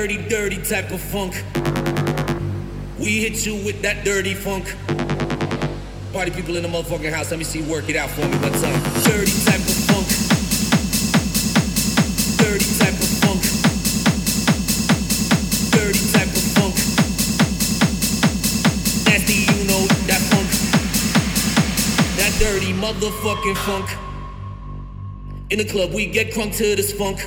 dirty, dirty type of funk. We hit you with that dirty funk. Party people in the motherfucking house, let me see work it out for me one time. Dirty type of funk. Dirty type of funk. Dirty type of funk. Nasty, you know that funk. That dirty motherfucking funk. In the club, we get crunk to this funk.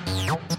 Música